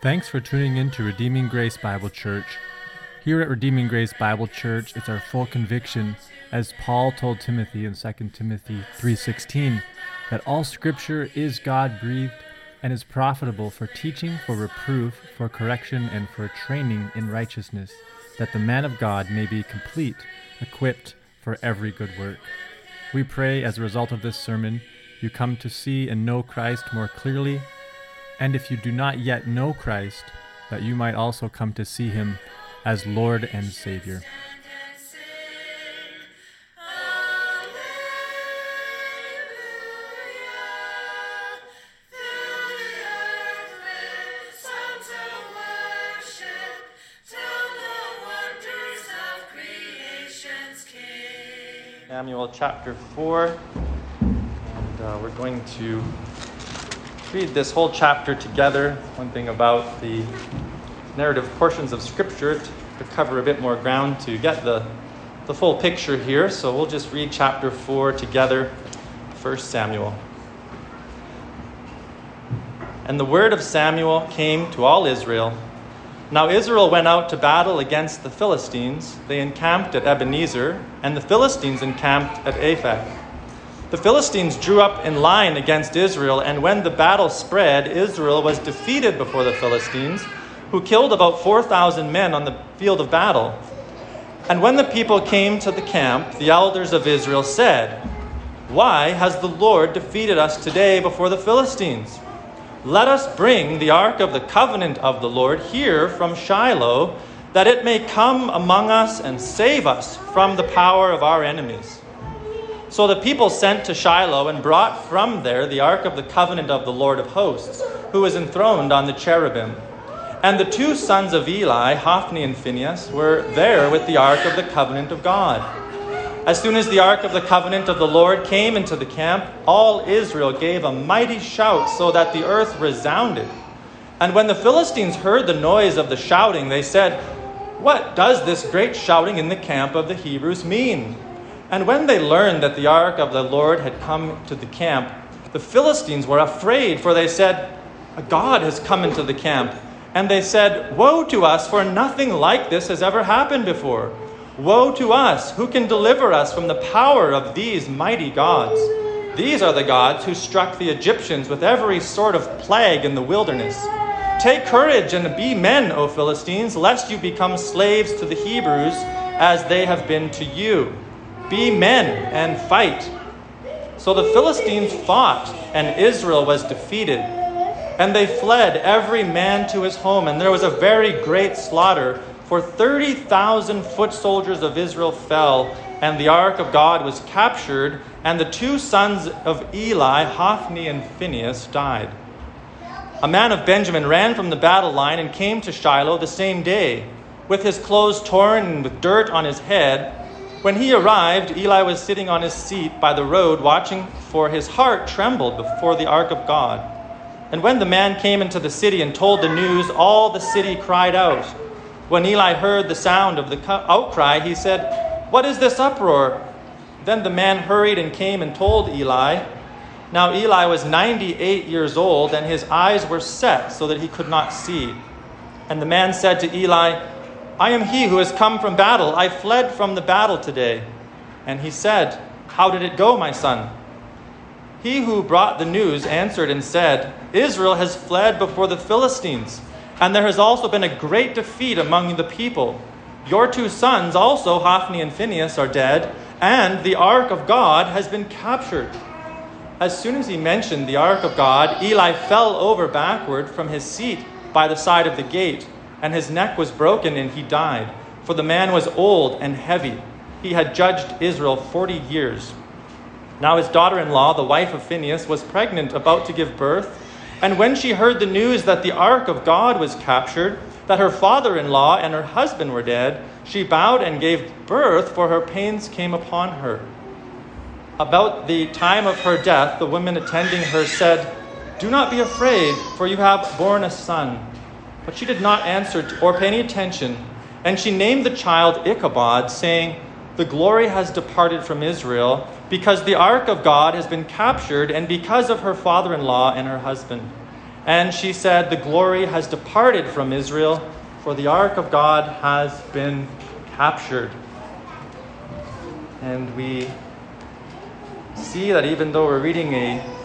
Thanks for tuning in to Redeeming Grace Bible Church. Here at Redeeming Grace Bible Church, it's our full conviction, as Paul told Timothy in 2 Timothy 3:16, that all scripture is God-breathed and is profitable for teaching, for reproof, for correction, and for training in righteousness, that the man of God may be complete, equipped for every good work. We pray as a result of this sermon, you come to see and know Christ more clearly and if you do not yet know Christ, that you might also come to see him as Lord and Savior. Samuel chapter 4, and uh, we're going to read this whole chapter together. One thing about the narrative portions of Scripture to cover a bit more ground to get the, the full picture here. So we'll just read chapter 4 together, 1 Samuel. And the word of Samuel came to all Israel. Now Israel went out to battle against the Philistines. They encamped at Ebenezer, and the Philistines encamped at Aphek. The Philistines drew up in line against Israel, and when the battle spread, Israel was defeated before the Philistines, who killed about 4,000 men on the field of battle. And when the people came to the camp, the elders of Israel said, Why has the Lord defeated us today before the Philistines? Let us bring the ark of the covenant of the Lord here from Shiloh, that it may come among us and save us from the power of our enemies. So the people sent to Shiloh and brought from there the ark of the covenant of the Lord of hosts, who was enthroned on the cherubim. And the two sons of Eli, Hophni and Phinehas, were there with the ark of the covenant of God. As soon as the ark of the covenant of the Lord came into the camp, all Israel gave a mighty shout so that the earth resounded. And when the Philistines heard the noise of the shouting, they said, What does this great shouting in the camp of the Hebrews mean? And when they learned that the ark of the Lord had come to the camp, the Philistines were afraid, for they said, A God has come into the camp. And they said, Woe to us, for nothing like this has ever happened before. Woe to us! Who can deliver us from the power of these mighty gods? These are the gods who struck the Egyptians with every sort of plague in the wilderness. Take courage and be men, O Philistines, lest you become slaves to the Hebrews as they have been to you. Be men and fight. So the Philistines fought, and Israel was defeated. And they fled, every man to his home, and there was a very great slaughter. For 30,000 foot soldiers of Israel fell, and the ark of God was captured, and the two sons of Eli, Hophni and Phinehas, died. A man of Benjamin ran from the battle line and came to Shiloh the same day, with his clothes torn and with dirt on his head. When he arrived, Eli was sitting on his seat by the road, watching, for his heart trembled before the ark of God. And when the man came into the city and told the news, all the city cried out. When Eli heard the sound of the outcry, he said, What is this uproar? Then the man hurried and came and told Eli. Now Eli was 98 years old, and his eyes were set so that he could not see. And the man said to Eli, I am he who has come from battle. I fled from the battle today. And he said, How did it go, my son? He who brought the news answered and said, Israel has fled before the Philistines, and there has also been a great defeat among the people. Your two sons, also Hophni and Phinehas, are dead, and the ark of God has been captured. As soon as he mentioned the ark of God, Eli fell over backward from his seat by the side of the gate and his neck was broken, and he died. For the man was old and heavy. He had judged Israel forty years. Now his daughter in law, the wife of Phinehas, was pregnant, about to give birth. And when she heard the news that the ark of God was captured, that her father in law and her husband were dead, she bowed and gave birth, for her pains came upon her. About the time of her death, the women attending her said, Do not be afraid, for you have borne a son. But she did not answer or pay any attention, and she named the child Ichabod, saying, The glory has departed from Israel, because the ark of God has been captured, and because of her father in law and her husband. And she said, The glory has departed from Israel, for the ark of God has been captured. And we see that even though we're reading a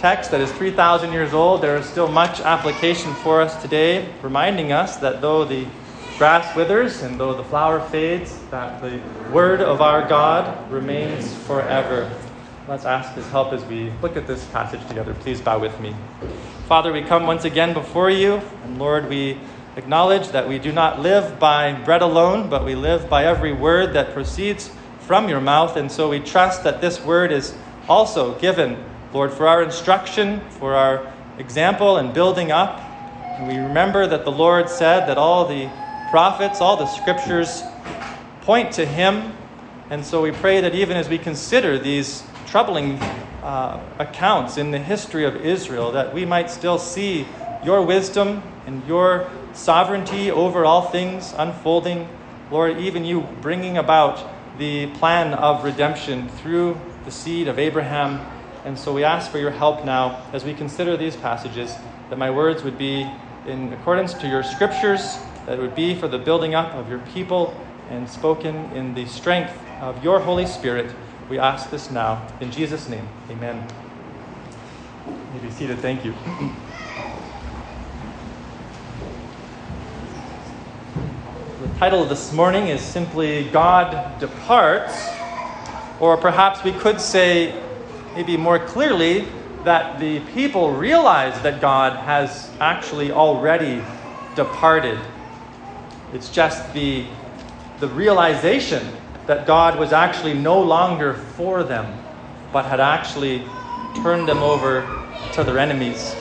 text that is 3,000 years old, there is still much application for us today, reminding us that though the grass withers and though the flower fades, that the word of our God remains forever. Let's ask his help as we look at this passage together. Please bow with me. Father, we come once again before you, and Lord, we acknowledge that we do not live by bread alone, but we live by every word that proceeds from your mouth. And so we trust that this word is also given, Lord, for our instruction, for our example and building up. And we remember that the Lord said that all the prophets, all the scriptures point to him. And so we pray that even as we consider these troubling uh, accounts in the history of Israel, that we might still see your wisdom and your sovereignty over all things unfolding. Lord, even you bringing about the plan of redemption through the seed of Abraham. And so we ask for your help now as we consider these passages, that my words would be in accordance to your scriptures, that it would be for the building up of your people and spoken in the strength of your Holy Spirit. We ask this now. In Jesus' name, amen. You may be seated. Thank you. The title of this morning is simply God Departs, or perhaps we could say, maybe more clearly, that the people realize that God has actually already departed. It's just the, the realization that God was actually no longer for them, but had actually turned them over to their enemies.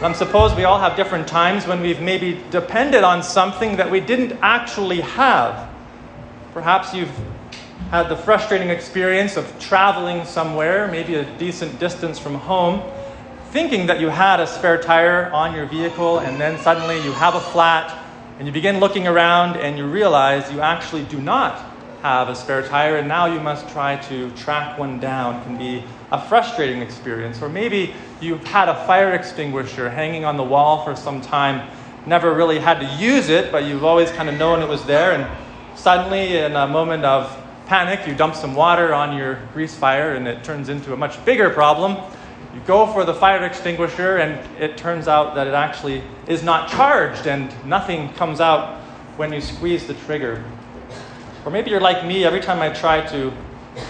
I suppose we all have different times when we've maybe depended on something that we didn't actually have. Perhaps you've had the frustrating experience of traveling somewhere, maybe a decent distance from home, thinking that you had a spare tire on your vehicle, and then suddenly you have a flat, and you begin looking around and you realize you actually do not have a spare tire, and now you must try to track one down. It can be a frustrating experience. Or maybe you've had a fire extinguisher hanging on the wall for some time, never really had to use it, but you've always kind of known it was there, and suddenly, in a moment of panic, you dump some water on your grease fire, and it turns into a much bigger problem. You go for the fire extinguisher, and it turns out that it actually is not charged, and nothing comes out when you squeeze the trigger. Or maybe you're like me, every time I try to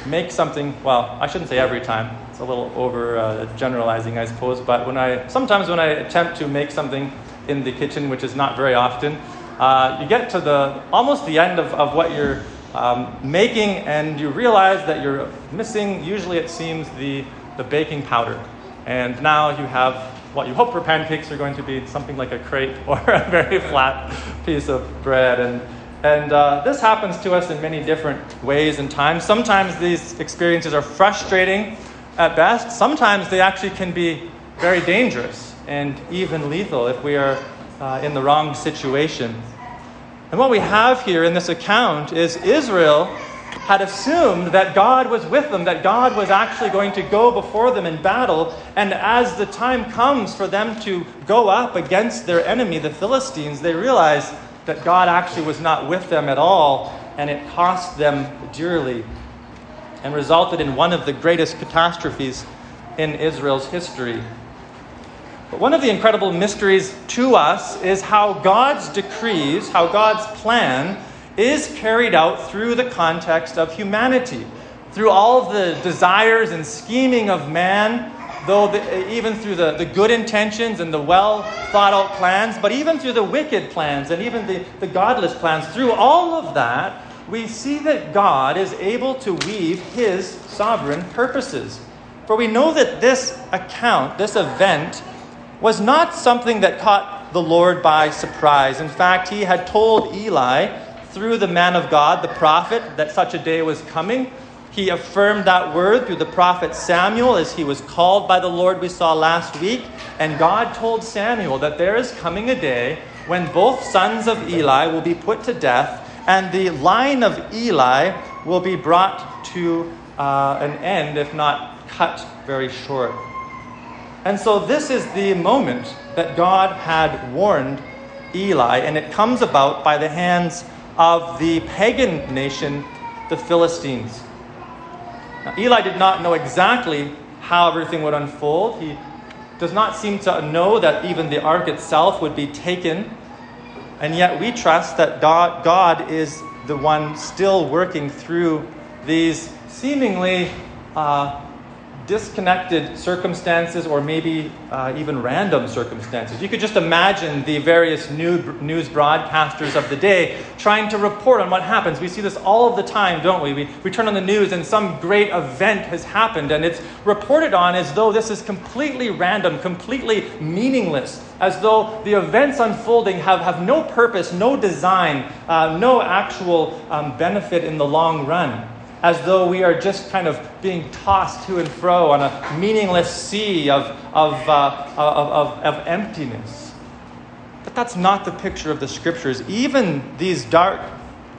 make something, well, I shouldn't say every time. It's a little over uh, generalizing, I suppose. But when I sometimes when I attempt to make something in the kitchen, which is not very often, uh, you get to the almost the end of, of what you're um, making, and you realize that you're missing. Usually, it seems the the baking powder, and now you have what you hope for pancakes are going to be something like a crepe or a very flat piece of bread and and uh, this happens to us in many different ways and times. Sometimes these experiences are frustrating at best. Sometimes they actually can be very dangerous and even lethal if we are uh, in the wrong situation. And what we have here in this account is Israel had assumed that God was with them, that God was actually going to go before them in battle. And as the time comes for them to go up against their enemy, the Philistines, they realize that God actually was not with them at all, and it cost them dearly and resulted in one of the greatest catastrophes in Israel's history. But one of the incredible mysteries to us is how God's decrees, how God's plan is carried out through the context of humanity, through all of the desires and scheming of man though the, even through the, the good intentions and the well thought out plans, but even through the wicked plans and even the, the godless plans, through all of that, we see that God is able to weave his sovereign purposes. For we know that this account, this event, was not something that caught the Lord by surprise. In fact, he had told Eli through the man of God, the prophet, that such a day was coming. He affirmed that word through the prophet Samuel as he was called by the Lord, we saw last week. And God told Samuel that there is coming a day when both sons of Eli will be put to death, and the line of Eli will be brought to uh, an end, if not cut very short. And so, this is the moment that God had warned Eli, and it comes about by the hands of the pagan nation, the Philistines. Now, Eli did not know exactly how everything would unfold. He does not seem to know that even the ark itself would be taken. And yet, we trust that God, is the one still working through these seemingly uh, disconnected circumstances or maybe uh, even random circumstances. You could just imagine the various news broadcasters of the day trying to report on what happens. We see this all of the time, don't we? we? We turn on the news and some great event has happened and it's reported on as though this is completely random, completely meaningless, as though the events unfolding have, have no purpose, no design, uh, no actual um, benefit in the long run as though we are just kind of being tossed to and fro on a meaningless sea of, of, uh, of, of, of emptiness. But that's not the picture of the scriptures. Even these dark,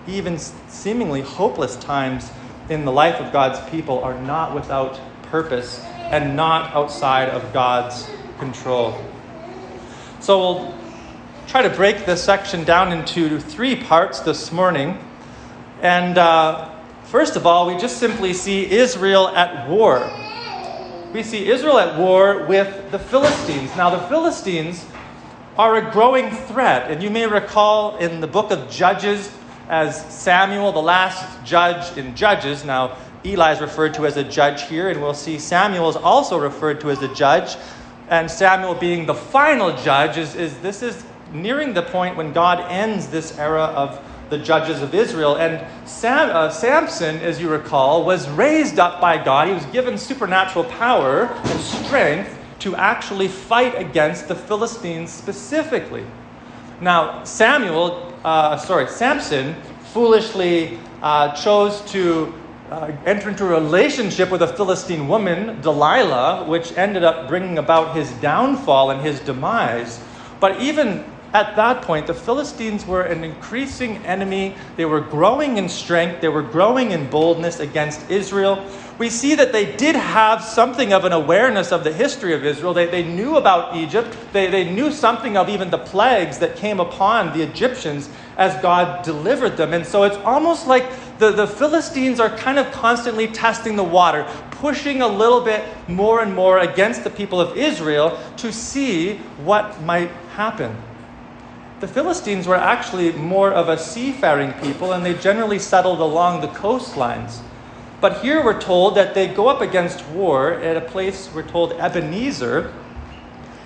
even seemingly hopeless times in the life of God's people are not without purpose and not outside of God's control. So we'll try to break this section down into three parts this morning. And uh, First of all, we just simply see Israel at war. We see Israel at war with the Philistines. Now, the Philistines are a growing threat. And you may recall in the book of Judges, as Samuel, the last judge in Judges, now Eli is referred to as a judge here, and we'll see Samuel is also referred to as a judge. And Samuel being the final judge, is, is this is nearing the point when God ends this era of the judges of Israel. And Sam, uh, Samson, as you recall, was raised up by God. He was given supernatural power and strength to actually fight against the Philistines specifically. Now, Samuel, uh, sorry, Samson foolishly uh, chose to uh, enter into a relationship with a Philistine woman, Delilah, which ended up bringing about his downfall and his demise. But even at that point, the Philistines were an increasing enemy. They were growing in strength, they were growing in boldness against Israel. We see that they did have something of an awareness of the history of Israel. They, they knew about Egypt, they, they knew something of even the plagues that came upon the Egyptians as God delivered them. And so it's almost like the, the Philistines are kind of constantly testing the water, pushing a little bit more and more against the people of Israel to see what might happen. The Philistines were actually more of a seafaring people, and they generally settled along the coastlines. But here we're told that they go up against war at a place we're told Ebenezer,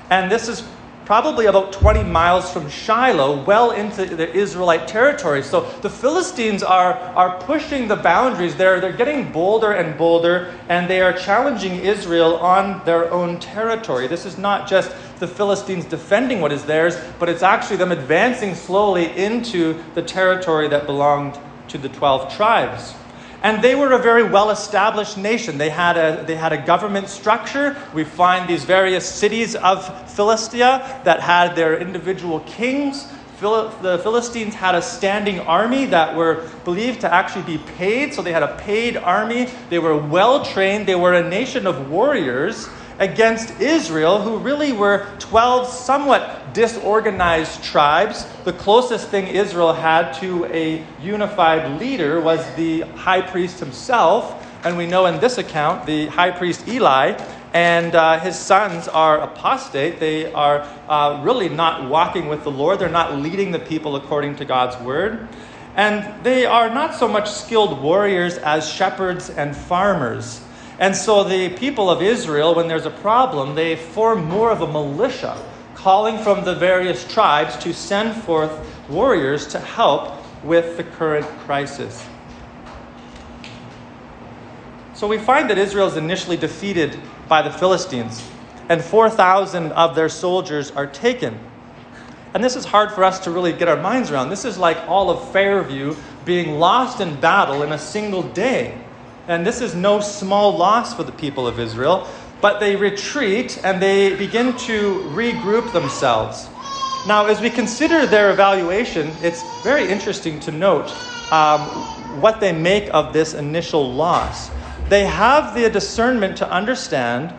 and this is probably about 20 miles from Shiloh, well into the Israelite territory. So the Philistines are, are pushing the boundaries. They're, they're getting bolder and bolder, and they are challenging Israel on their own territory. This is not just the Philistines defending what is theirs, but it's actually them advancing slowly into the territory that belonged to the 12 tribes. And they were a very well established nation. They had, a, they had a government structure. We find these various cities of Philistia that had their individual kings. The Philistines had a standing army that were believed to actually be paid, so they had a paid army. They were well trained. They were a nation of warriors against Israel, who really were 12 somewhat disorganized tribes. The closest thing Israel had to a unified leader was the high priest himself. And we know in this account, the high priest Eli and uh, his sons are apostate. They are uh, really not walking with the Lord, they're not leading the people according to God's word. And they are not so much skilled warriors as shepherds and farmers. And so the people of Israel, when there's a problem, they form more of a militia, calling from the various tribes to send forth warriors to help with the current crisis. So we find that Israel is initially defeated by the Philistines, and 4,000 of their soldiers are taken. And this is hard for us to really get our minds around. This is like all of Fairview being lost in battle in a single day. And this is no small loss for the people of Israel, but they retreat and they begin to regroup themselves. Now, as we consider their evaluation, it's very interesting to note um, what they make of this initial loss. They have the discernment to understand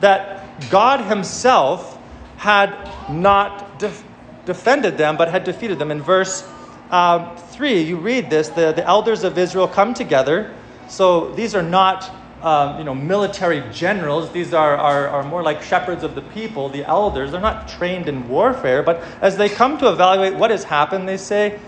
that God Himself had not def- defended them, but had defeated them. In verse um, 3, you read this the, the elders of Israel come together. So these are not um, you know, military generals. These are, are, are more like shepherds of the people, the elders. They're not trained in warfare, but as they come to evaluate what has happened, they say,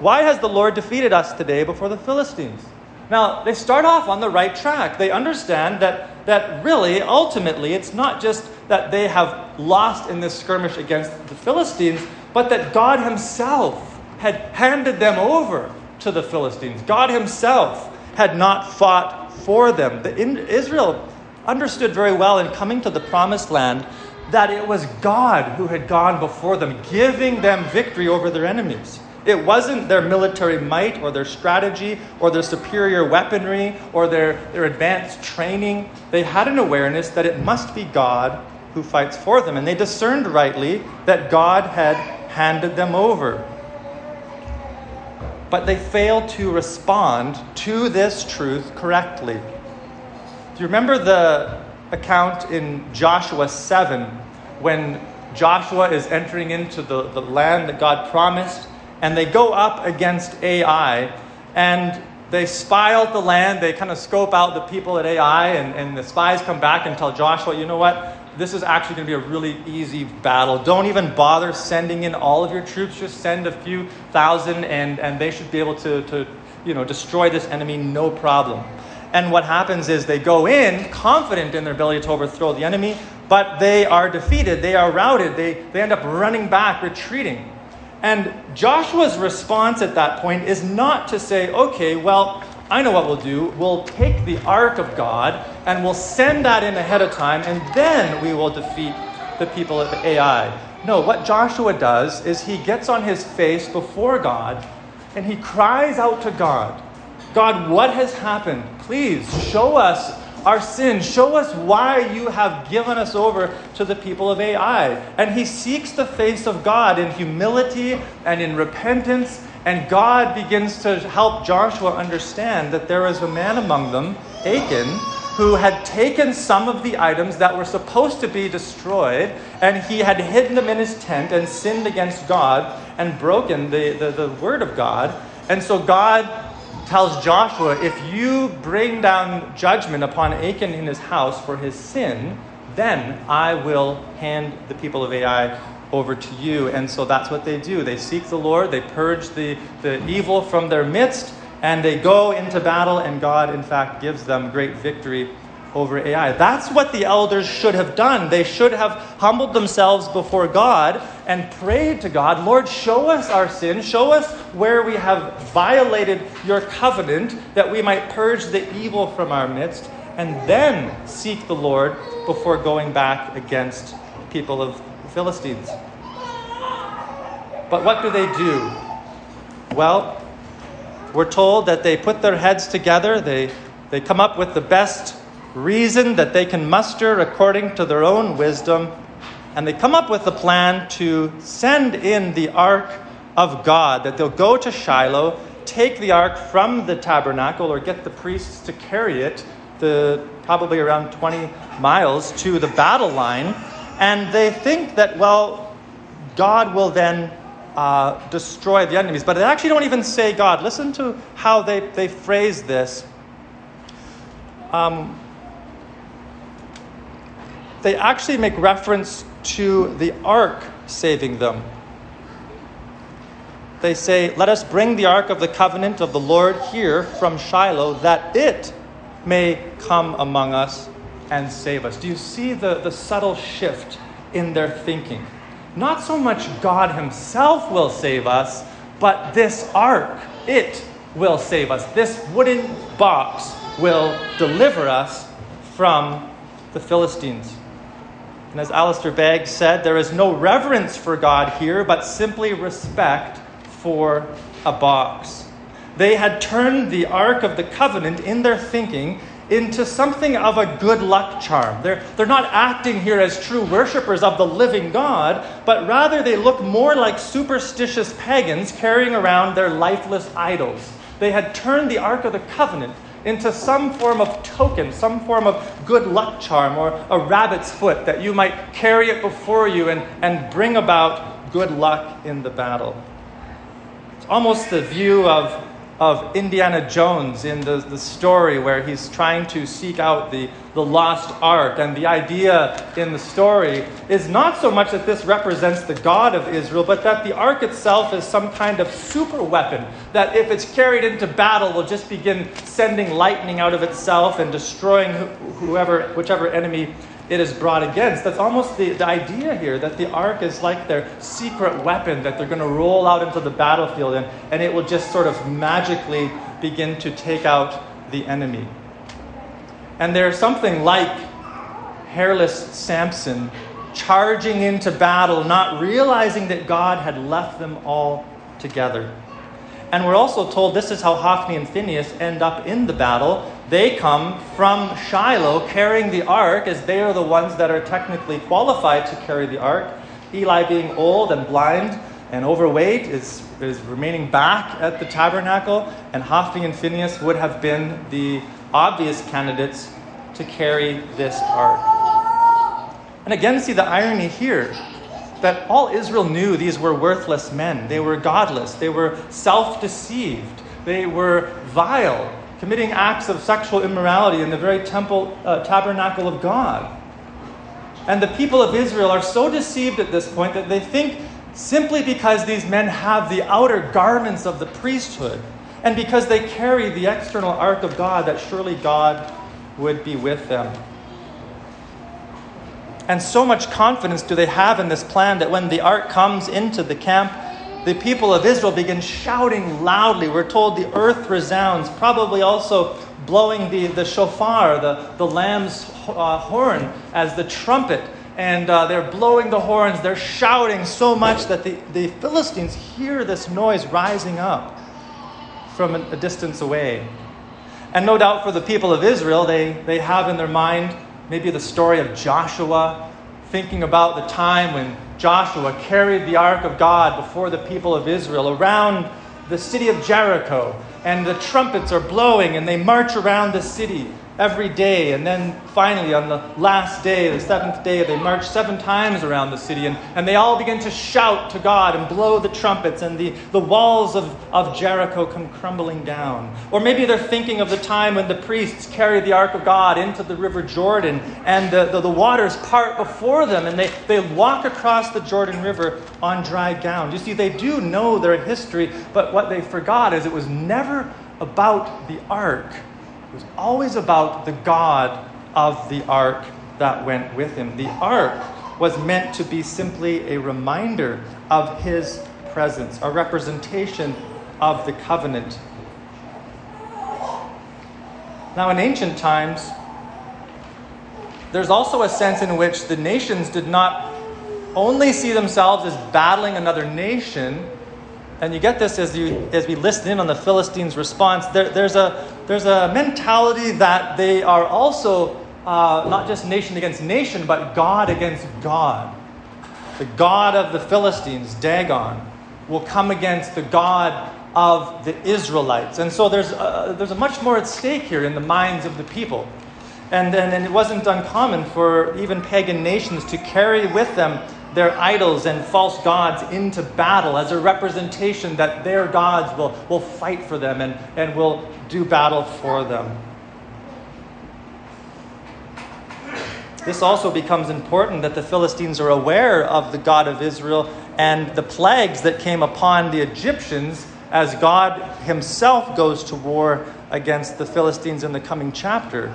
Why has the Lord defeated us today before the Philistines? Now, they start off on the right track. They understand that, that really, ultimately, it's not just that they have lost in this skirmish against the Philistines, but that God Himself had handed them over to the Philistines. God Himself had not fought for them. The, in, Israel understood very well in coming to the promised land that it was God who had gone before them, giving them victory over their enemies. It wasn't their military might or their strategy or their superior weaponry or their, their advanced training. They had an awareness that it must be God who fights for them. And they discerned rightly that God had handed them over but they fail to respond to this truth correctly. Do you remember the account in Joshua 7 when Joshua is entering into the, the land that God promised? And they go up against Ai and they spy out the land. They kind of scope out the people at Ai, and, and the spies come back and tell Joshua, you know what? This is actually going to be a really easy battle. Don't even bother sending in all of your troops. Just send a few thousand, and, and they should be able to, to you know, destroy this enemy no problem. And what happens is they go in confident in their ability to overthrow the enemy, but they are defeated. They are routed. They, they end up running back, retreating. And Joshua's response at that point is not to say, okay, well, I know what we'll do. We'll take the ark of God and we'll send that in ahead of time, and then we will defeat the people of Ai. No, what Joshua does is he gets on his face before God and he cries out to God God, what has happened? Please show us our sin. Show us why you have given us over to the people of Ai. And he seeks the face of God in humility and in repentance and God begins to help Joshua understand that there is a man among them, Achan, who had taken some of the items that were supposed to be destroyed, and he had hidden them in his tent and sinned against God and broken the, the, the word of God. And so God tells Joshua, if you bring down judgment upon Achan in his house for his sin, then I will hand the people of Ai over to you. And so that's what they do. They seek the Lord, they purge the, the evil from their midst, and they go into battle, and God, in fact, gives them great victory over Ai. That's what the elders should have done. They should have humbled themselves before God and prayed to God, Lord, show us our sin, show us where we have violated your covenant, that we might purge the evil from our midst, and then seek the Lord before going back against people of Philistines. But what do they do? Well, we're told that they put their heads together, they, they come up with the best reason that they can muster according to their own wisdom, and they come up with a plan to send in the ark of God, that they'll go to Shiloh, take the ark from the tabernacle, or get the priests to carry it, the, probably around 20 miles, to the battle line and they think that, well, God will then uh, destroy the enemies. But they actually don't even say God. Listen to how they, they phrase this. Um, they actually make reference to the ark saving them. They say, Let us bring the ark of the covenant of the Lord here from Shiloh, that it may come among us and save us. Do you see the, the subtle shift in their thinking? Not so much God Himself will save us, but this ark, it will save us. This wooden box will deliver us from the Philistines. And as Alistair Begg said, there is no reverence for God here, but simply respect for a box. They had turned the Ark of the Covenant in their thinking into something of a good luck charm. They're, they're not acting here as true worshippers of the living God, but rather they look more like superstitious pagans carrying around their lifeless idols. They had turned the Ark of the Covenant into some form of token, some form of good luck charm, or a rabbit's foot that you might carry it before you and, and bring about good luck in the battle. It's almost the view of of Indiana Jones in the, the story where he's trying to seek out the, the lost ark. And the idea in the story is not so much that this represents the God of Israel, but that the ark itself is some kind of super weapon that, if it's carried into battle, will just begin sending lightning out of itself and destroying whoever, whichever enemy it is brought against. That's almost the, the idea here that the ark is like their secret weapon that they're going to roll out into the battlefield and, and it will just sort of magically begin to take out the enemy. And there's something like hairless Samson charging into battle, not realizing that God had left them all together. And we're also told this is how Hophni and Phinehas end up in the battle. They come from Shiloh carrying the ark, as they are the ones that are technically qualified to carry the ark. Eli, being old and blind and overweight, is, is remaining back at the tabernacle, and Hophni and Phinehas would have been the obvious candidates to carry this ark. And again, see the irony here that all Israel knew these were worthless men. They were godless, they were self deceived, they were vile, committing acts of sexual immorality in the very temple uh, tabernacle of God. And the people of Israel are so deceived at this point that they think simply because these men have the outer garments of the priesthood and because they carry the external ark of God, that surely God would be with them. And so much confidence do they have in this plan that when the ark comes into the camp, the people of Israel begin shouting loudly. We're told the earth resounds, probably also blowing the, the shofar, the, the lamb's uh, horn, as the trumpet. And uh, they're blowing the horns, they're shouting so much that the, the Philistines hear this noise rising up from a, a distance away. And no doubt for the people of Israel, they, they have in their mind maybe the story of Joshua, thinking about the time when Joshua carried the ark of God before the people of Israel around the city of Jericho, and the trumpets are blowing, and they march around the city every day. And then finally, on the last day, the seventh day, they march seven times around the city and, and they all begin to shout to God and blow the trumpets, and the, the walls of, of Jericho come crumbling down. Or maybe they're thinking of the time when the priests carry the ark of God into the river Jordan and the, the, the waters part before them and they, they walk across the Jordan River on dry ground. You see, they do know their history, but what they forgot is it was never about the ark was always about the God of the ark that went with him. The ark was meant to be simply a reminder of his presence, a representation of the covenant. Now, in ancient times, there's also a sense in which the nations did not only see themselves as battling another nation, and you get this as, you, as we listen in on the Philistines' response. There, there's, a, there's a mentality that they are also uh, not just nation against nation, but God against God. The God of the Philistines, Dagon, will come against the God of the Israelites. And so there's a, there's a much more at stake here in the minds of the people. And, and, and it wasn't uncommon for even pagan nations to carry with them their idols and false gods into battle as a representation that their gods will, will fight for them and, and will do battle for them. This also becomes important that the Philistines are aware of the God of Israel and the plagues that came upon the Egyptians as God himself goes to war against the Philistines in the coming chapter.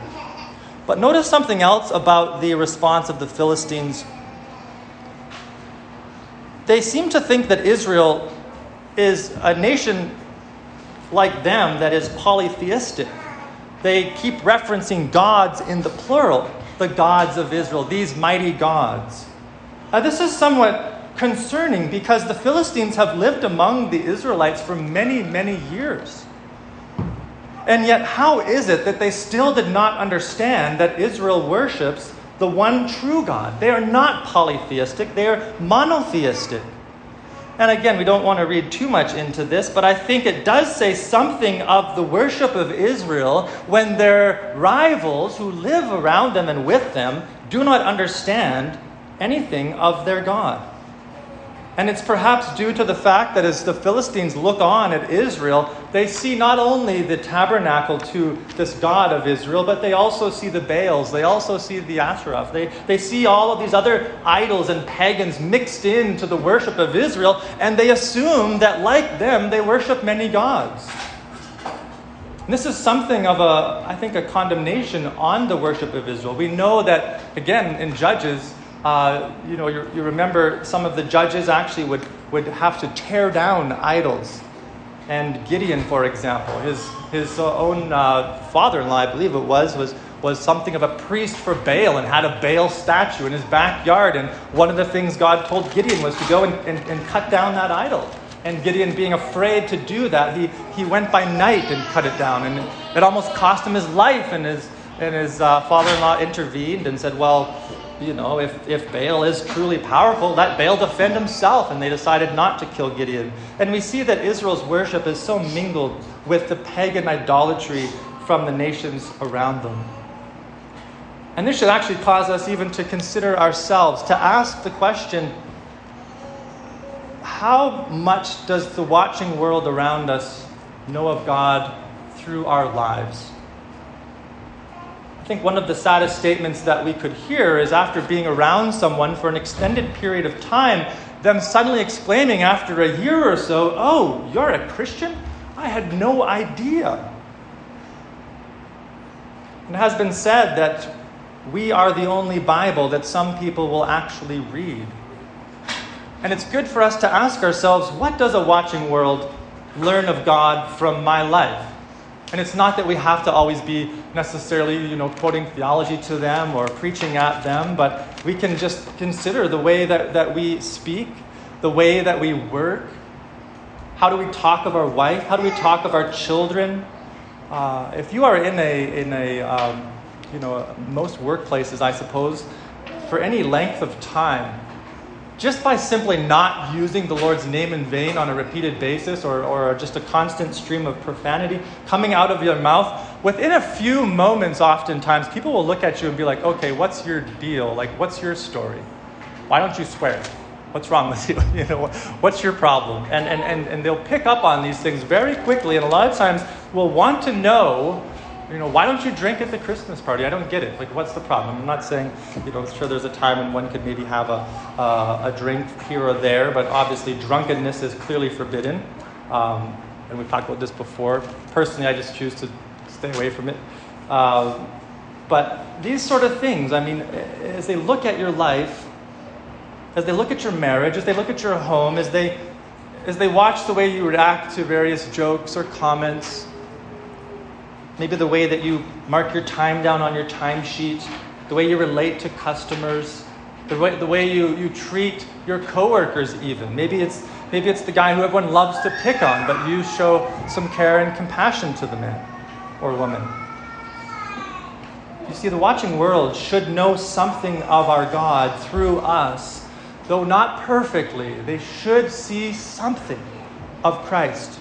But notice something else about the response of the Philistines they seem to think that Israel is a nation like them that is polytheistic. They keep referencing gods in the plural, the gods of Israel, these mighty gods. Now, this is somewhat concerning because the Philistines have lived among the Israelites for many, many years. And yet, how is it that they still did not understand that Israel worships the one true God. They are not polytheistic, they are monotheistic. And again, we don't want to read too much into this, but I think it does say something of the worship of Israel when their rivals who live around them and with them do not understand anything of their God. And it's perhaps due to the fact that as the Philistines look on at Israel, they see not only the tabernacle to this God of Israel, but they also see the Baals. They also see the Asherah. They, they see all of these other idols and pagans mixed into the worship of Israel, and they assume that, like them, they worship many gods. This is something of a, I think, a condemnation on the worship of Israel. We know that, again, in Judges, uh, you know, you, you remember some of the judges actually would, would have to tear down idols. And Gideon, for example, his, his own uh, father in law, I believe it was, was, was something of a priest for Baal and had a Baal statue in his backyard. And one of the things God told Gideon was to go and, and, and cut down that idol. And Gideon, being afraid to do that, he, he went by night and cut it down. And it almost cost him his life. And his, and his uh, father in law intervened and said, Well, you know, if, if Baal is truly powerful, let Baal defend himself. And they decided not to kill Gideon. And we see that Israel's worship is so mingled with the pagan idolatry from the nations around them. And this should actually cause us even to consider ourselves, to ask the question how much does the watching world around us know of God through our lives? Think one of the saddest statements that we could hear is after being around someone for an extended period of time, them suddenly exclaiming after a year or so, Oh, you're a Christian? I had no idea. It has been said that we are the only Bible that some people will actually read. And it's good for us to ask ourselves what does a watching world learn of God from my life? And it's not that we have to always be necessarily, you know, quoting theology to them or preaching at them, but we can just consider the way that, that we speak, the way that we work. How do we talk of our wife? How do we talk of our children? Uh, if you are in a, in a um, you know, most workplaces, I suppose, for any length of time, just by simply not using the Lord's name in vain on a repeated basis or, or just a constant stream of profanity coming out of your mouth, within a few moments, oftentimes, people will look at you and be like, okay, what's your deal? Like, what's your story? Why don't you swear? What's wrong with you? you know, what's your problem? And, and, and, and they'll pick up on these things very quickly, and a lot of times will want to know you know, why don't you drink at the Christmas party? I don't get it. Like, what's the problem? I'm not saying, you know, sure there's a time when one could maybe have a, uh, a drink here or there, but obviously drunkenness is clearly forbidden. Um, and we've talked about this before. Personally, I just choose to stay away from it. Uh, but these sort of things, I mean, as they look at your life, as they look at your marriage, as they look at your home, as they, as they watch the way you react to various jokes or comments, Maybe the way that you mark your time down on your timesheet, the way you relate to customers, the way, the way you, you treat your coworkers even. Maybe it's, maybe it's the guy who everyone loves to pick on, but you show some care and compassion to the man or woman. You see, the watching world should know something of our God through us, though not perfectly. They should see something of Christ.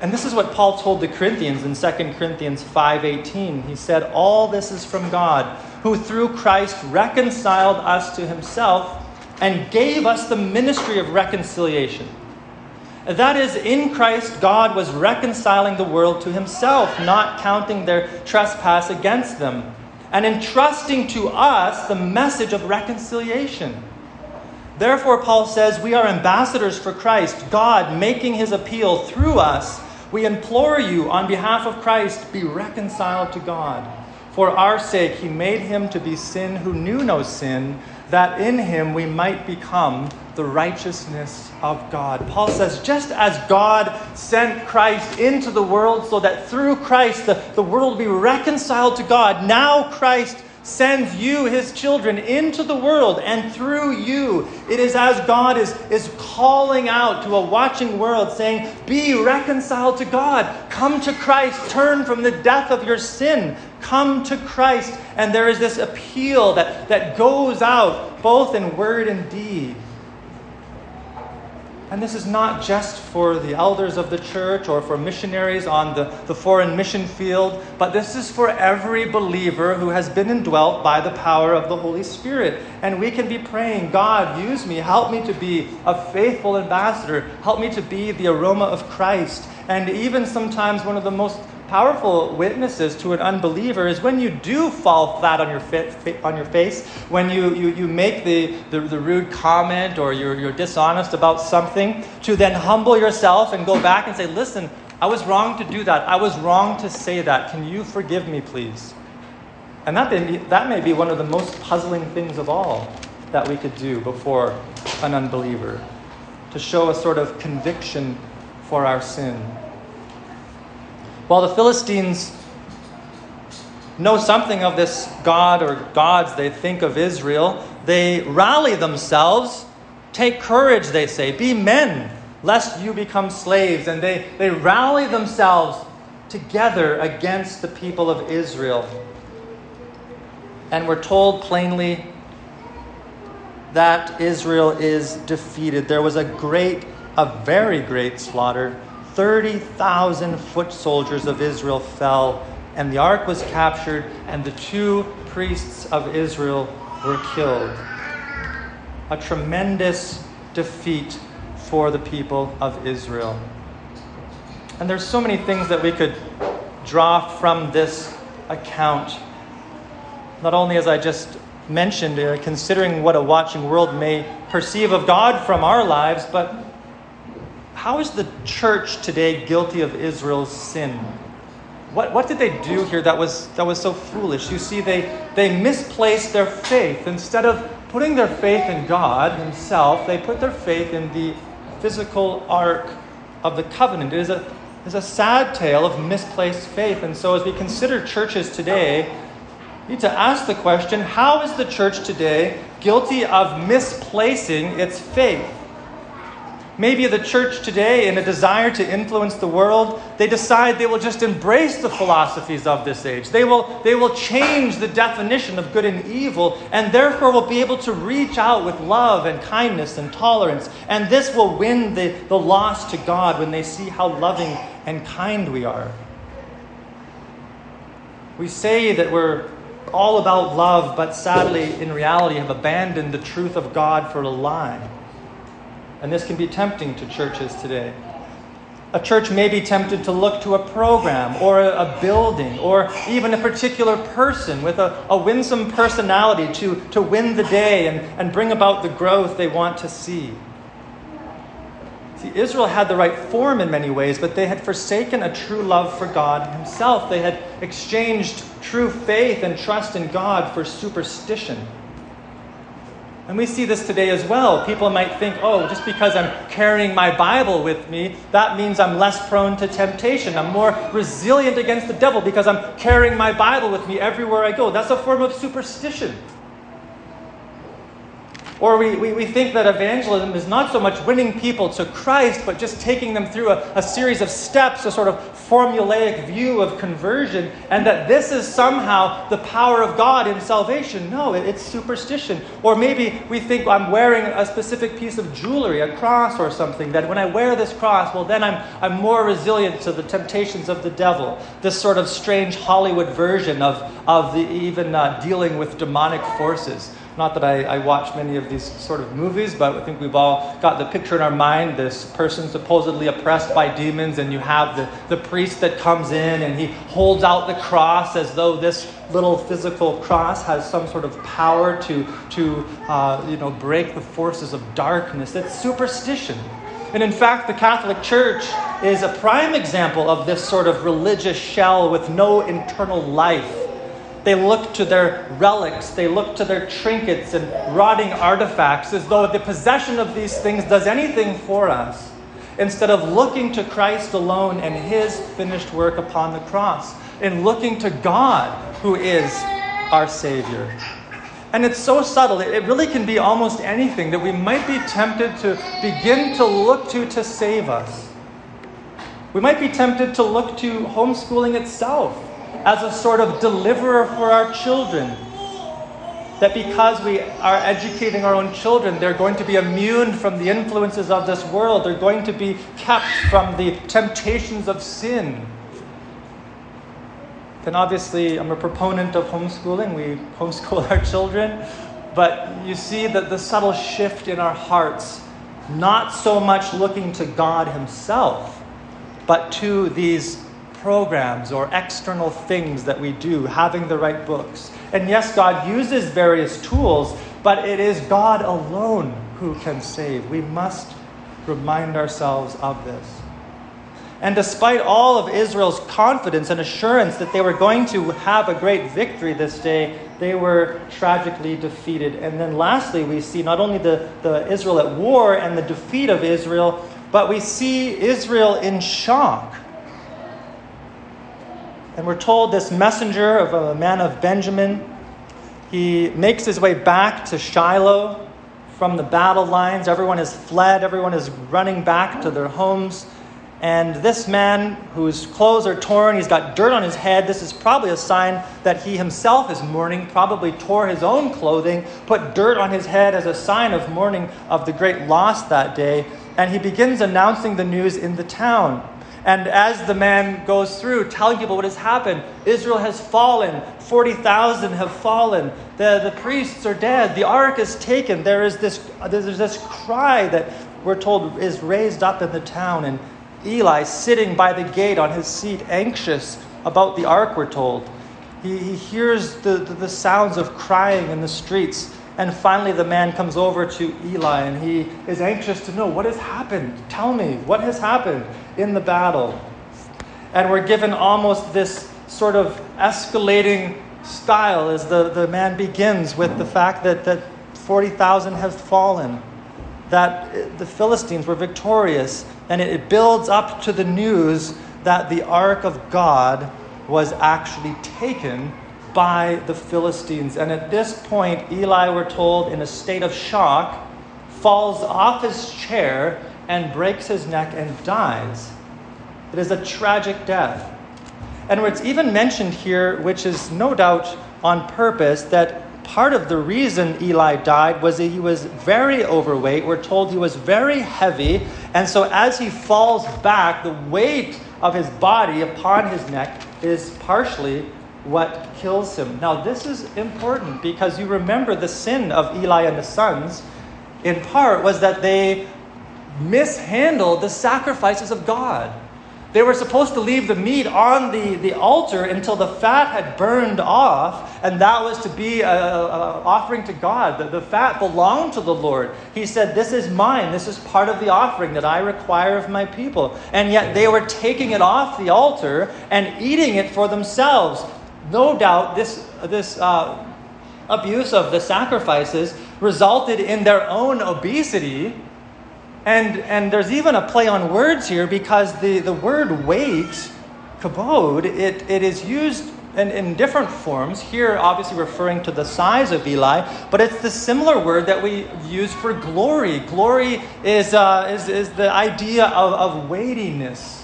And this is what Paul told the Corinthians in 2 Corinthians 5:18. He said, "All this is from God, who through Christ reconciled us to himself and gave us the ministry of reconciliation." That is, in Christ, God was reconciling the world to himself, not counting their trespass against them, and entrusting to us the message of reconciliation. Therefore, Paul says, we are ambassadors for Christ, God making his appeal through us we implore you, on behalf of Christ, be reconciled to God. For our sake, he made him to be sin who knew no sin, that in him we might become the righteousness of God. Paul says, just as God sent Christ into the world so that through Christ the, the world be reconciled to God, now Christ sends you, his children, into the world, and through you, it is as God is, is calling out to a watching world, saying, Be reconciled to God, come to Christ, turn from the death of your sin, come to Christ. And there is this appeal that, that goes out both in word and deed. And this is not just for the elders of the church or for missionaries on the, the foreign mission field, but this is for every believer who has been indwelt by the power of the Holy Spirit. And we can be praying, God, use me, help me to be a faithful ambassador, help me to be the aroma of Christ. And even sometimes one of the most powerful witnesses to an unbeliever is when you do fall flat on your, fa- on your face, when you, you, you make the, the, the rude comment or you're, you're dishonest about something, to then humble yourself and go back and say, Listen, I was wrong to do that. I was wrong to say that. Can you forgive me, please? And that may, be, that may be one of the most puzzling things of all that we could do before an unbeliever to show a sort of conviction for our sin. While the Philistines know something of this God or gods they think of Israel, they rally themselves. Take courage, they say. Be men, lest you become slaves. And they, they rally themselves together against the people of Israel. And we're told plainly that Israel is defeated. There was a great, a very great slaughter 30,000 foot soldiers of Israel fell, and the ark was captured, and the two priests of Israel were killed. A tremendous defeat for the people of Israel. And there's so many things that we could draw from this account. Not only as I just mentioned, uh, considering what a watching world may perceive of God from our lives, but how is the church today guilty of Israel's sin? What, what did they do here that was, that was so foolish? You see, they, they misplaced their faith. Instead of putting their faith in God Himself, they put their faith in the physical ark of the covenant. It is a, is a sad tale of misplaced faith. And so, as we consider churches today, we need to ask the question how is the church today guilty of misplacing its faith? Maybe the church today, in a desire to influence the world, they decide they will just embrace the philosophies of this age. They will, they will change the definition of good and evil, and therefore will be able to reach out with love and kindness and tolerance. And this will win the, the lost to God when they see how loving and kind we are. We say that we're all about love, but sadly, in reality, have abandoned the truth of God for a lie. And this can be tempting to churches today. A church may be tempted to look to a program or a, building or even a particular person with a, a winsome personality to, to win the day and, and bring about the growth they want to see. See, Israel had the right form in many ways, but they had forsaken a true love for God Himself. They had exchanged true faith and trust in God for superstition. And we see this today as well. People might think, oh, just because I'm carrying my Bible with me, that means I'm less prone to temptation. I'm more resilient against the devil because I'm carrying my Bible with me everywhere I go. That's a form of superstition. Or we, we, we think that evangelism is not so much winning people to Christ, but just taking them through a, a series of steps, a sort of formulaic view of conversion, and that this is somehow the power of God in salvation. No, it, it's superstition. Or maybe we think I'm wearing a specific piece of jewelry, a cross or something, that when I wear this cross, well, then I'm, I'm more resilient to the temptations of the devil. This sort of strange Hollywood version of, of the, even uh, dealing with demonic forces. Not that I, I, watch many of these sort of movies, but I think we've all got the picture in our mind this person supposedly oppressed by demons, and you have the, the priest that comes in and he holds out the cross as though this little physical cross has some sort of power to, to uh, you know, break the forces of darkness. It's superstition. And in fact, the Catholic Church is a prime example of this sort of religious shell with no internal life they look to their relics, they look to their trinkets and rotting artifacts as though the possession of these things does anything for us, instead of looking to Christ alone and his finished work upon the cross, and looking to God, who is our Savior. And it's so subtle, it really can be almost anything that we might be tempted to begin to look to to save us. We might be tempted to look to homeschooling itself as a sort of deliverer for our children. that because we are educating our own children, they're going to be immune from the influences of this world. They're going to be kept from the temptations of sin. Then, obviously, I'm a proponent of homeschooling. We homeschool our children. But you see that the subtle shift in our hearts, not so much looking to God Himself, but to these programs or external things that we do, having the right books. And yes, God uses various tools, but it is God alone who can save. We must remind ourselves of this. And despite all of Israel's confidence and assurance that they were going to have a great victory this day, they were tragically defeated. And then lastly, we see not only the, the Israel at war and the defeat of Israel, but we see Israel in shock. And we're told this messenger of a man of Benjamin, he makes his way back to Shiloh from the battle lines. Everyone has fled, everyone is running back to their homes. And this man, whose clothes are torn, he's got dirt on his head. This is probably a sign that he himself is mourning, probably tore his own clothing, put dirt on his head as a sign of mourning of the great loss that day. And he begins announcing the news in the town. And as the man goes through telling people what has happened, Israel has fallen, 40,000 have fallen, the, the priests are dead, the ark is taken. There is this, there's this cry that we're told is raised up in the town. And Eli sitting by the gate on his seat, anxious about the ark, we're told. He, he hears the, the, the sounds of crying in the streets. And finally, the man comes over to Eli and he is anxious to know what has happened. Tell me, what has happened in the battle? And we're given almost this sort of escalating style as the, the man begins with the fact that, that 40,000 have fallen, that the Philistines were victorious, and it, it builds up to the news that the ark of God was actually taken by the Philistines. And at this point, Eli, we're told, in a state of shock, falls off his chair and breaks his neck and dies. It is a tragic death. And it's even mentioned here, which is no doubt on purpose, that part of the reason Eli died was that he was very overweight. We're told he was very heavy. And so as he falls back, the weight of his body upon his neck is partially what kills him. Now, this is important because you remember the sin of Eli and the sons, in part, was that they mishandled the sacrifices of God. They were supposed to leave the meat on the, the altar until the fat had burned off, and that was to be an offering to God. The, the fat belonged to the Lord. He said, This is mine. This is part of the offering that I require of my people. And yet they were taking it off the altar and eating it for themselves no doubt this, this uh, abuse of the sacrifices resulted in their own obesity. And, and there's even a play on words here because the, the word weight, kabod, it, it is used in, in different forms. Here, obviously referring to the size of Eli, but it's the similar word that we use for glory. Glory is, uh, is, is the idea of, of weightiness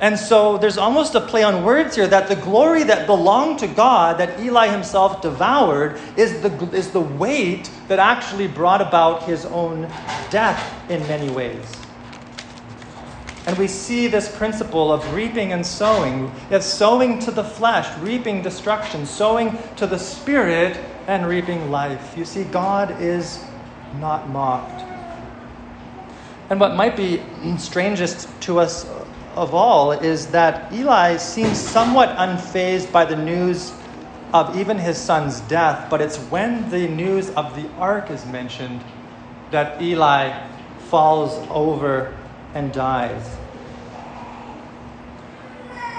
and so there's almost a play on words here that the glory that belonged to God, that Eli himself devoured, is the, is the weight that actually brought about his own death in many ways. And we see this principle of reaping and sowing. It's sowing to the flesh, reaping destruction, sowing to the spirit, and reaping life. You see, God is not mocked. And what might be strangest to us of all is that Eli seems somewhat unfazed by the news of even his son's death, but it's when the news of the ark is mentioned that Eli falls over and dies.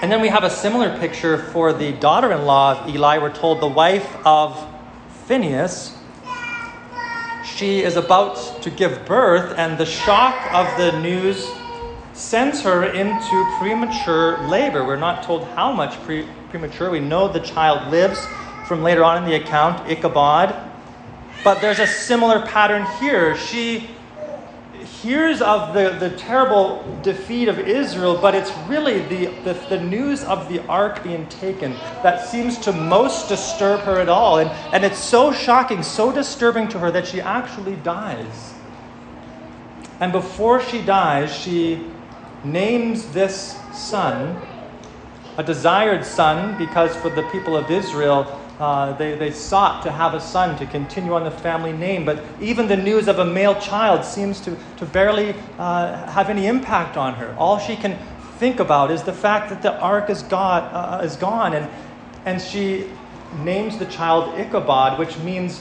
And then we have a similar picture for the daughter in law of Eli. We're told the wife of Phinehas. She is about to give birth, and the shock of the news sends her into premature labor. We're not told how much pre- premature. We know the child lives from later on in the account, Ichabod. But there's a similar pattern here. She hears of the, the terrible defeat of Israel, but it's really the, the, the, news of the ark being taken that seems to most disturb her at all. And, and it's so shocking, so disturbing to her that she actually dies. And before she dies, she names this son a desired son because for the people of Israel, uh, they, they sought to have a son to continue on the family name, but even the news of a male child seems to, to barely uh, have any impact on her. All she can think about is the fact that the ark is, God, uh, is gone, and, and she names the child Ichabod, which means,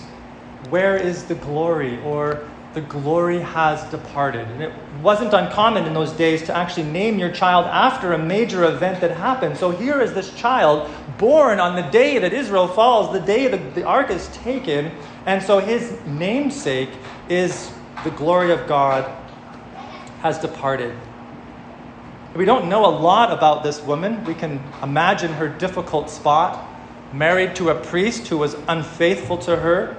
Where is the glory? or the glory has departed. And it wasn't uncommon in those days to actually name your child after a major event that happened. So here is this child born on the day that Israel falls, the day that the ark is taken. And so his namesake is the glory of God has departed. We don't know a lot about this woman. We can imagine her difficult spot. Married to a priest who was unfaithful to her,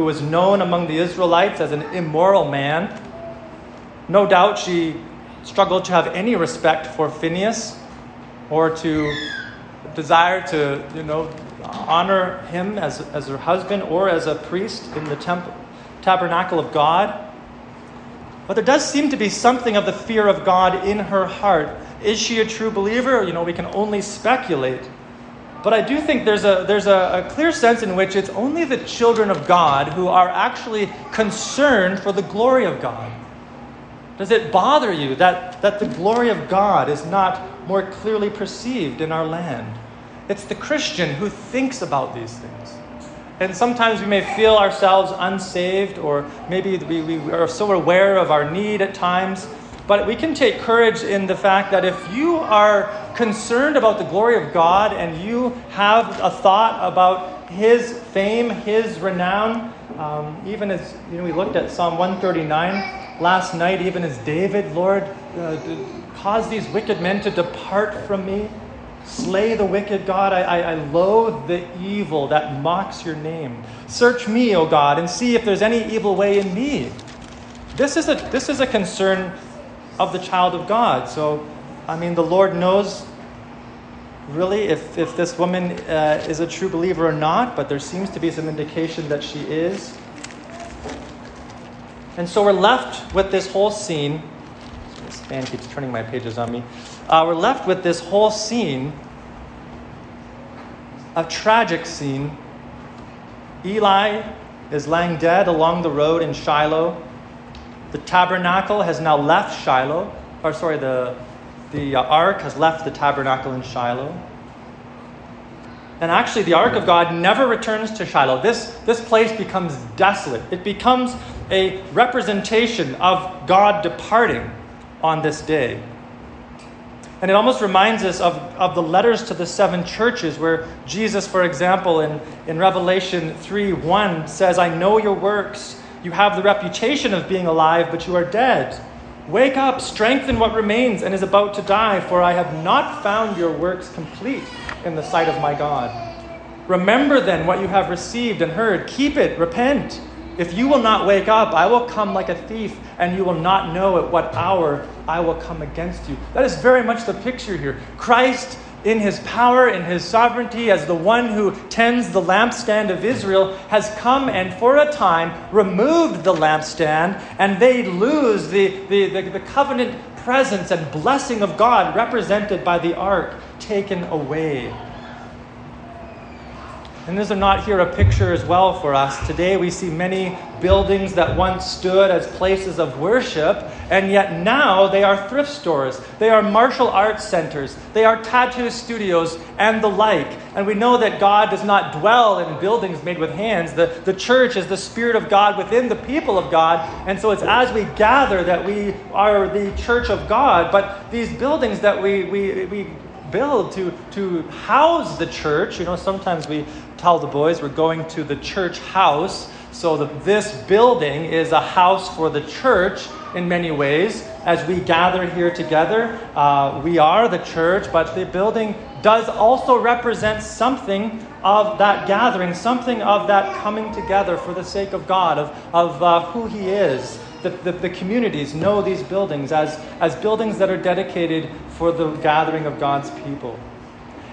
who was known among the Israelites as an immoral man. No doubt she struggled to have any respect for Phinehas or to desire to, you know, honor him as, as her husband or as a priest in the temple, tabernacle of God. But there does seem to be something of the fear of God in her heart. Is she a true believer? You know, we can only speculate. But I do think there's, a, there's a, a, clear sense in which it's only the children of God who are actually concerned for the glory of God. Does it bother you that, that the glory of God is not more clearly perceived in our land? It's the Christian who thinks about these things. And sometimes we may feel ourselves unsaved, or maybe we, we are so aware of our need at times but we can take courage in the fact that if you are concerned about the glory of God and you have a thought about His fame, His renown, um, even as you know, we looked at Psalm 139 last night, even as David, Lord, uh, cause these wicked men to depart from me. Slay the wicked, God. I, I, I loathe the evil that mocks your name. Search me, O God, and see if there's any evil way in me. This is a, this is a concern of the child of God. So, I mean, the Lord knows really if, if this woman uh, is a true believer or not, but there seems to be some indication that she is. And so we're left with this whole scene. This fan keeps turning my pages on me. Uh, we're left with this whole scene, a tragic scene. Eli is lying dead along the road in Shiloh. The tabernacle has now left Shiloh, or sorry, the, the uh, ark has left the tabernacle in Shiloh. And actually, the ark of God never returns to Shiloh. This, this place becomes desolate. It becomes a representation of God departing on this day. And it almost reminds us of, of the letters to the seven churches, where Jesus, for example, in, in Revelation 3 1 says, I know your works you have the reputation of being alive, but you are dead. Wake up, strengthen what remains and is about to die, for I have not found your works complete in the sight of my God. Remember then what you have received and heard. Keep it, repent. If you will not wake up, I will come like a thief, and you will not know at what hour I will come against you. That is very much the picture here. Christ in his power, in his sovereignty, as the one who tends the lampstand of Israel, has come and for a time removed the lampstand, and they lose the, the, the, the covenant presence and blessing of God represented by the ark taken away. And is there not here a picture as well for us? Today we see many buildings that once stood as places of worship, and yet now they are thrift stores, they are martial arts centers, they are tattoo studios, and the like. And we know that God does not dwell in buildings made with hands. The, the church is the Spirit of God within the people of God, and so it's as we gather that we are the church of God. But these buildings that we, we, we build to, to house the church. You know, sometimes we tell the boys we're going to the church house. So the, this building is a house for the church in many ways. As we gather here together, uh, we are the church, but the building does also represent something of that gathering, something of that coming together for the sake of God, of, of uh, who He is, the, the, the, communities know these buildings as, as buildings that are dedicated for the gathering of God's people.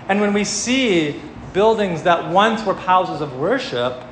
And when we see buildings that once were houses of worship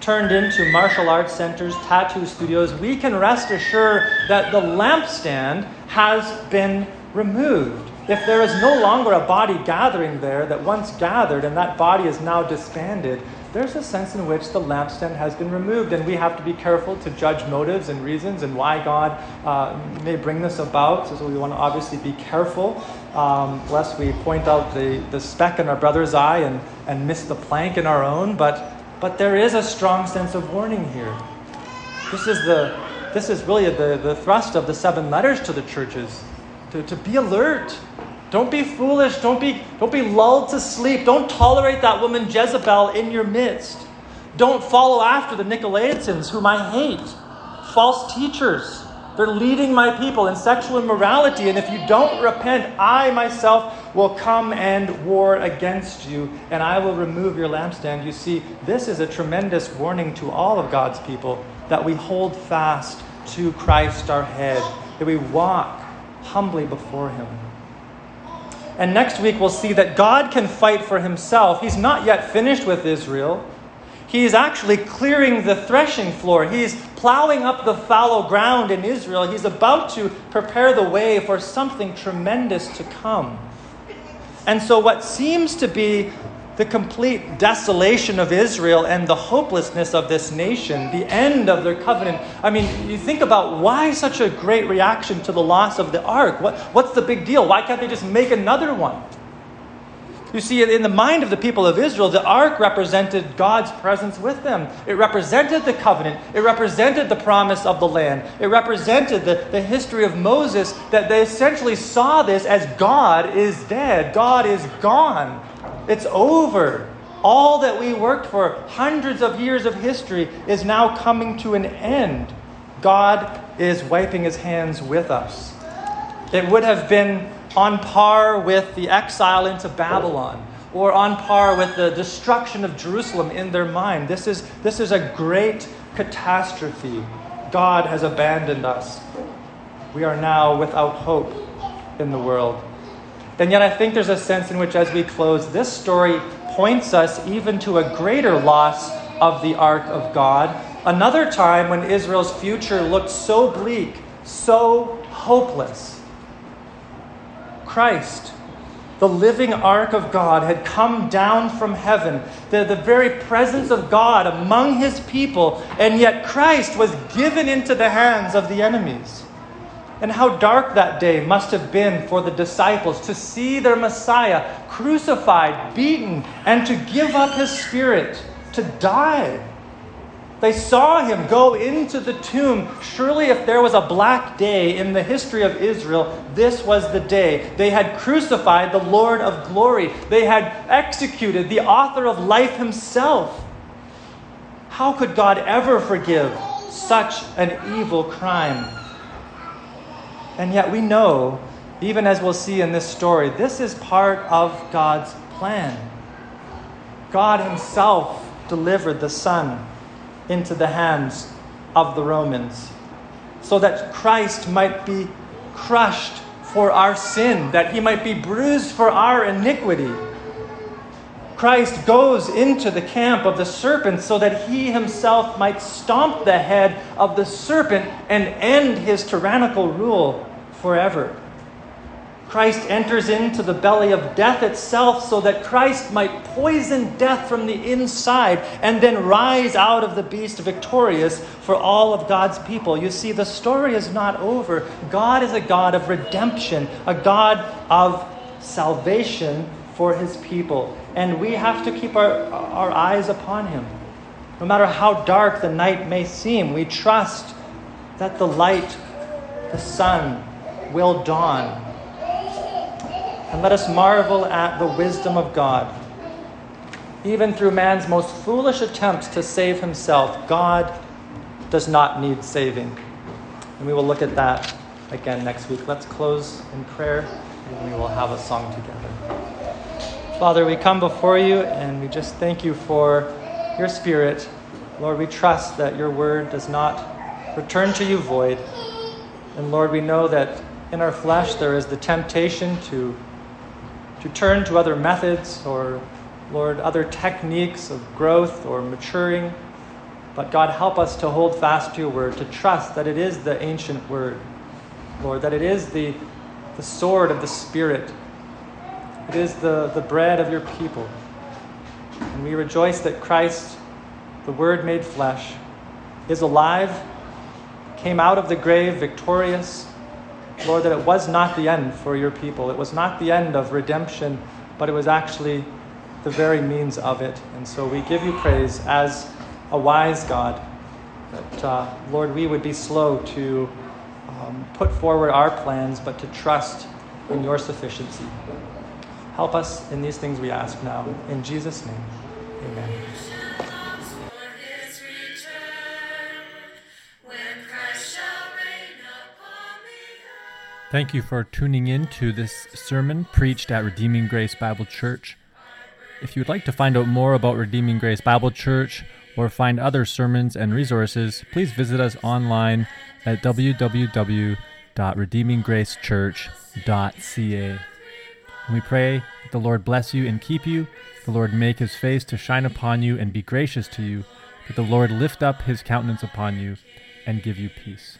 turned into martial arts centers, tattoo studios, we can rest assured that the lampstand has been removed. If there is no longer a body gathering there that once gathered and that body is now disbanded, there's a sense in which the lampstand has been removed, and we have to be careful to judge motives and reasons and why God uh, may bring this about. So we want to obviously be careful, um, lest we point out the, the speck in our brother's eye and, and miss the plank in our own. But, but there is a strong sense of warning here. This is, the, this is really the, the thrust of the seven letters to the churches to, to be alert don't be foolish. Don't be, don't be lulled to sleep. Don't tolerate that woman Jezebel in your midst. Don't follow after the Nicolaitans, whom I hate. False teachers. They're leading my people in sexual immorality. And if you don't repent, I myself will come and war against you, and I will remove your lampstand. You see, this is a tremendous warning to all of God's people that we hold fast to Christ our head, that we walk humbly before him. And next week, we'll see that God can fight for himself. He's not yet finished with Israel. He's actually clearing the threshing floor. He's plowing up the fallow ground in Israel. He's about to prepare the way for something tremendous to come. And so, what seems to be the complete desolation of Israel and the hopelessness of this nation, the end of their covenant. I mean, you think about why such a great reaction to the loss of the ark? What, what's the big deal? Why can't they just make another one? You see, in the mind of the people of Israel, the ark represented God's presence with them. It represented the covenant. It represented the promise of the land. It represented the, the history of Moses, that they essentially saw this as God is dead, God is gone. It's over. All that we worked for, hundreds of years of history, is now coming to an end. God is wiping his hands with us. It would have been on par with the exile into Babylon or on par with the destruction of Jerusalem in their mind. This is, this is a great catastrophe. God has abandoned us. We are now without hope in the world. And yet, I think there's a sense in which, as we close, this story points us even to a greater loss of the ark of God. Another time when Israel's future looked so bleak, so hopeless. Christ, the living ark of God, had come down from heaven, the, the very presence of God among his people, and yet Christ was given into the hands of the enemies. And how dark that day must have been for the disciples to see their Messiah crucified, beaten, and to give up his spirit, to die. They saw him go into the tomb. Surely, if there was a black day in the history of Israel, this was the day. They had crucified the Lord of glory, they had executed the author of life himself. How could God ever forgive such an evil crime? And yet we know, even as we'll see in this story, this is part of God's plan. God Himself delivered the Son into the hands of the Romans so that Christ might be crushed for our sin, that He might be bruised for our iniquity. Christ goes into the camp of the serpent so that he himself might stomp the head of the serpent and end his tyrannical rule forever. Christ enters into the belly of death itself so that Christ might poison death from the inside and then rise out of the beast victorious for all of God's people. You see, the story is not over. God is a God of redemption, a God of salvation for his people. And we have to keep our, our eyes upon him. No matter how dark the night may seem, we trust that the light, the sun, will dawn. And let us marvel at the wisdom of God. Even through man's most foolish attempts to save himself, God does not need saving. And we will look at that again next week. Let's close in prayer and we will have a song together. Father, we come before you and we just thank you for your spirit. Lord, we trust that your word does not return to you void. And Lord, we know that in our flesh there is the temptation to, to turn to other methods or, Lord, other techniques of growth or maturing. But God, help us to hold fast to your word, to trust that it is the ancient word, Lord, that it is the, the sword of the Spirit, it is the, the bread of your people. And we rejoice that Christ, the Word made flesh, is alive, came out of the grave victorious. Lord, that it was not the end for your people. It was not the end of redemption, but it was actually the very means of it. And so we give you praise as a wise God. That, uh, Lord, we would be slow to um, put forward our plans, but to trust in your sufficiency. Help us in these things we ask now. In Jesus' name, amen. Thank you for tuning in to this sermon preached at Redeeming Grace Bible Church. If you'd like to find out more about Redeeming Grace Bible Church or find other sermons and resources, please visit us online at www.redeeminggracechurch.ca. And we pray that the Lord bless you and keep you, the Lord make his face to shine upon you and be gracious to you, that the Lord lift up his countenance upon you and give you peace.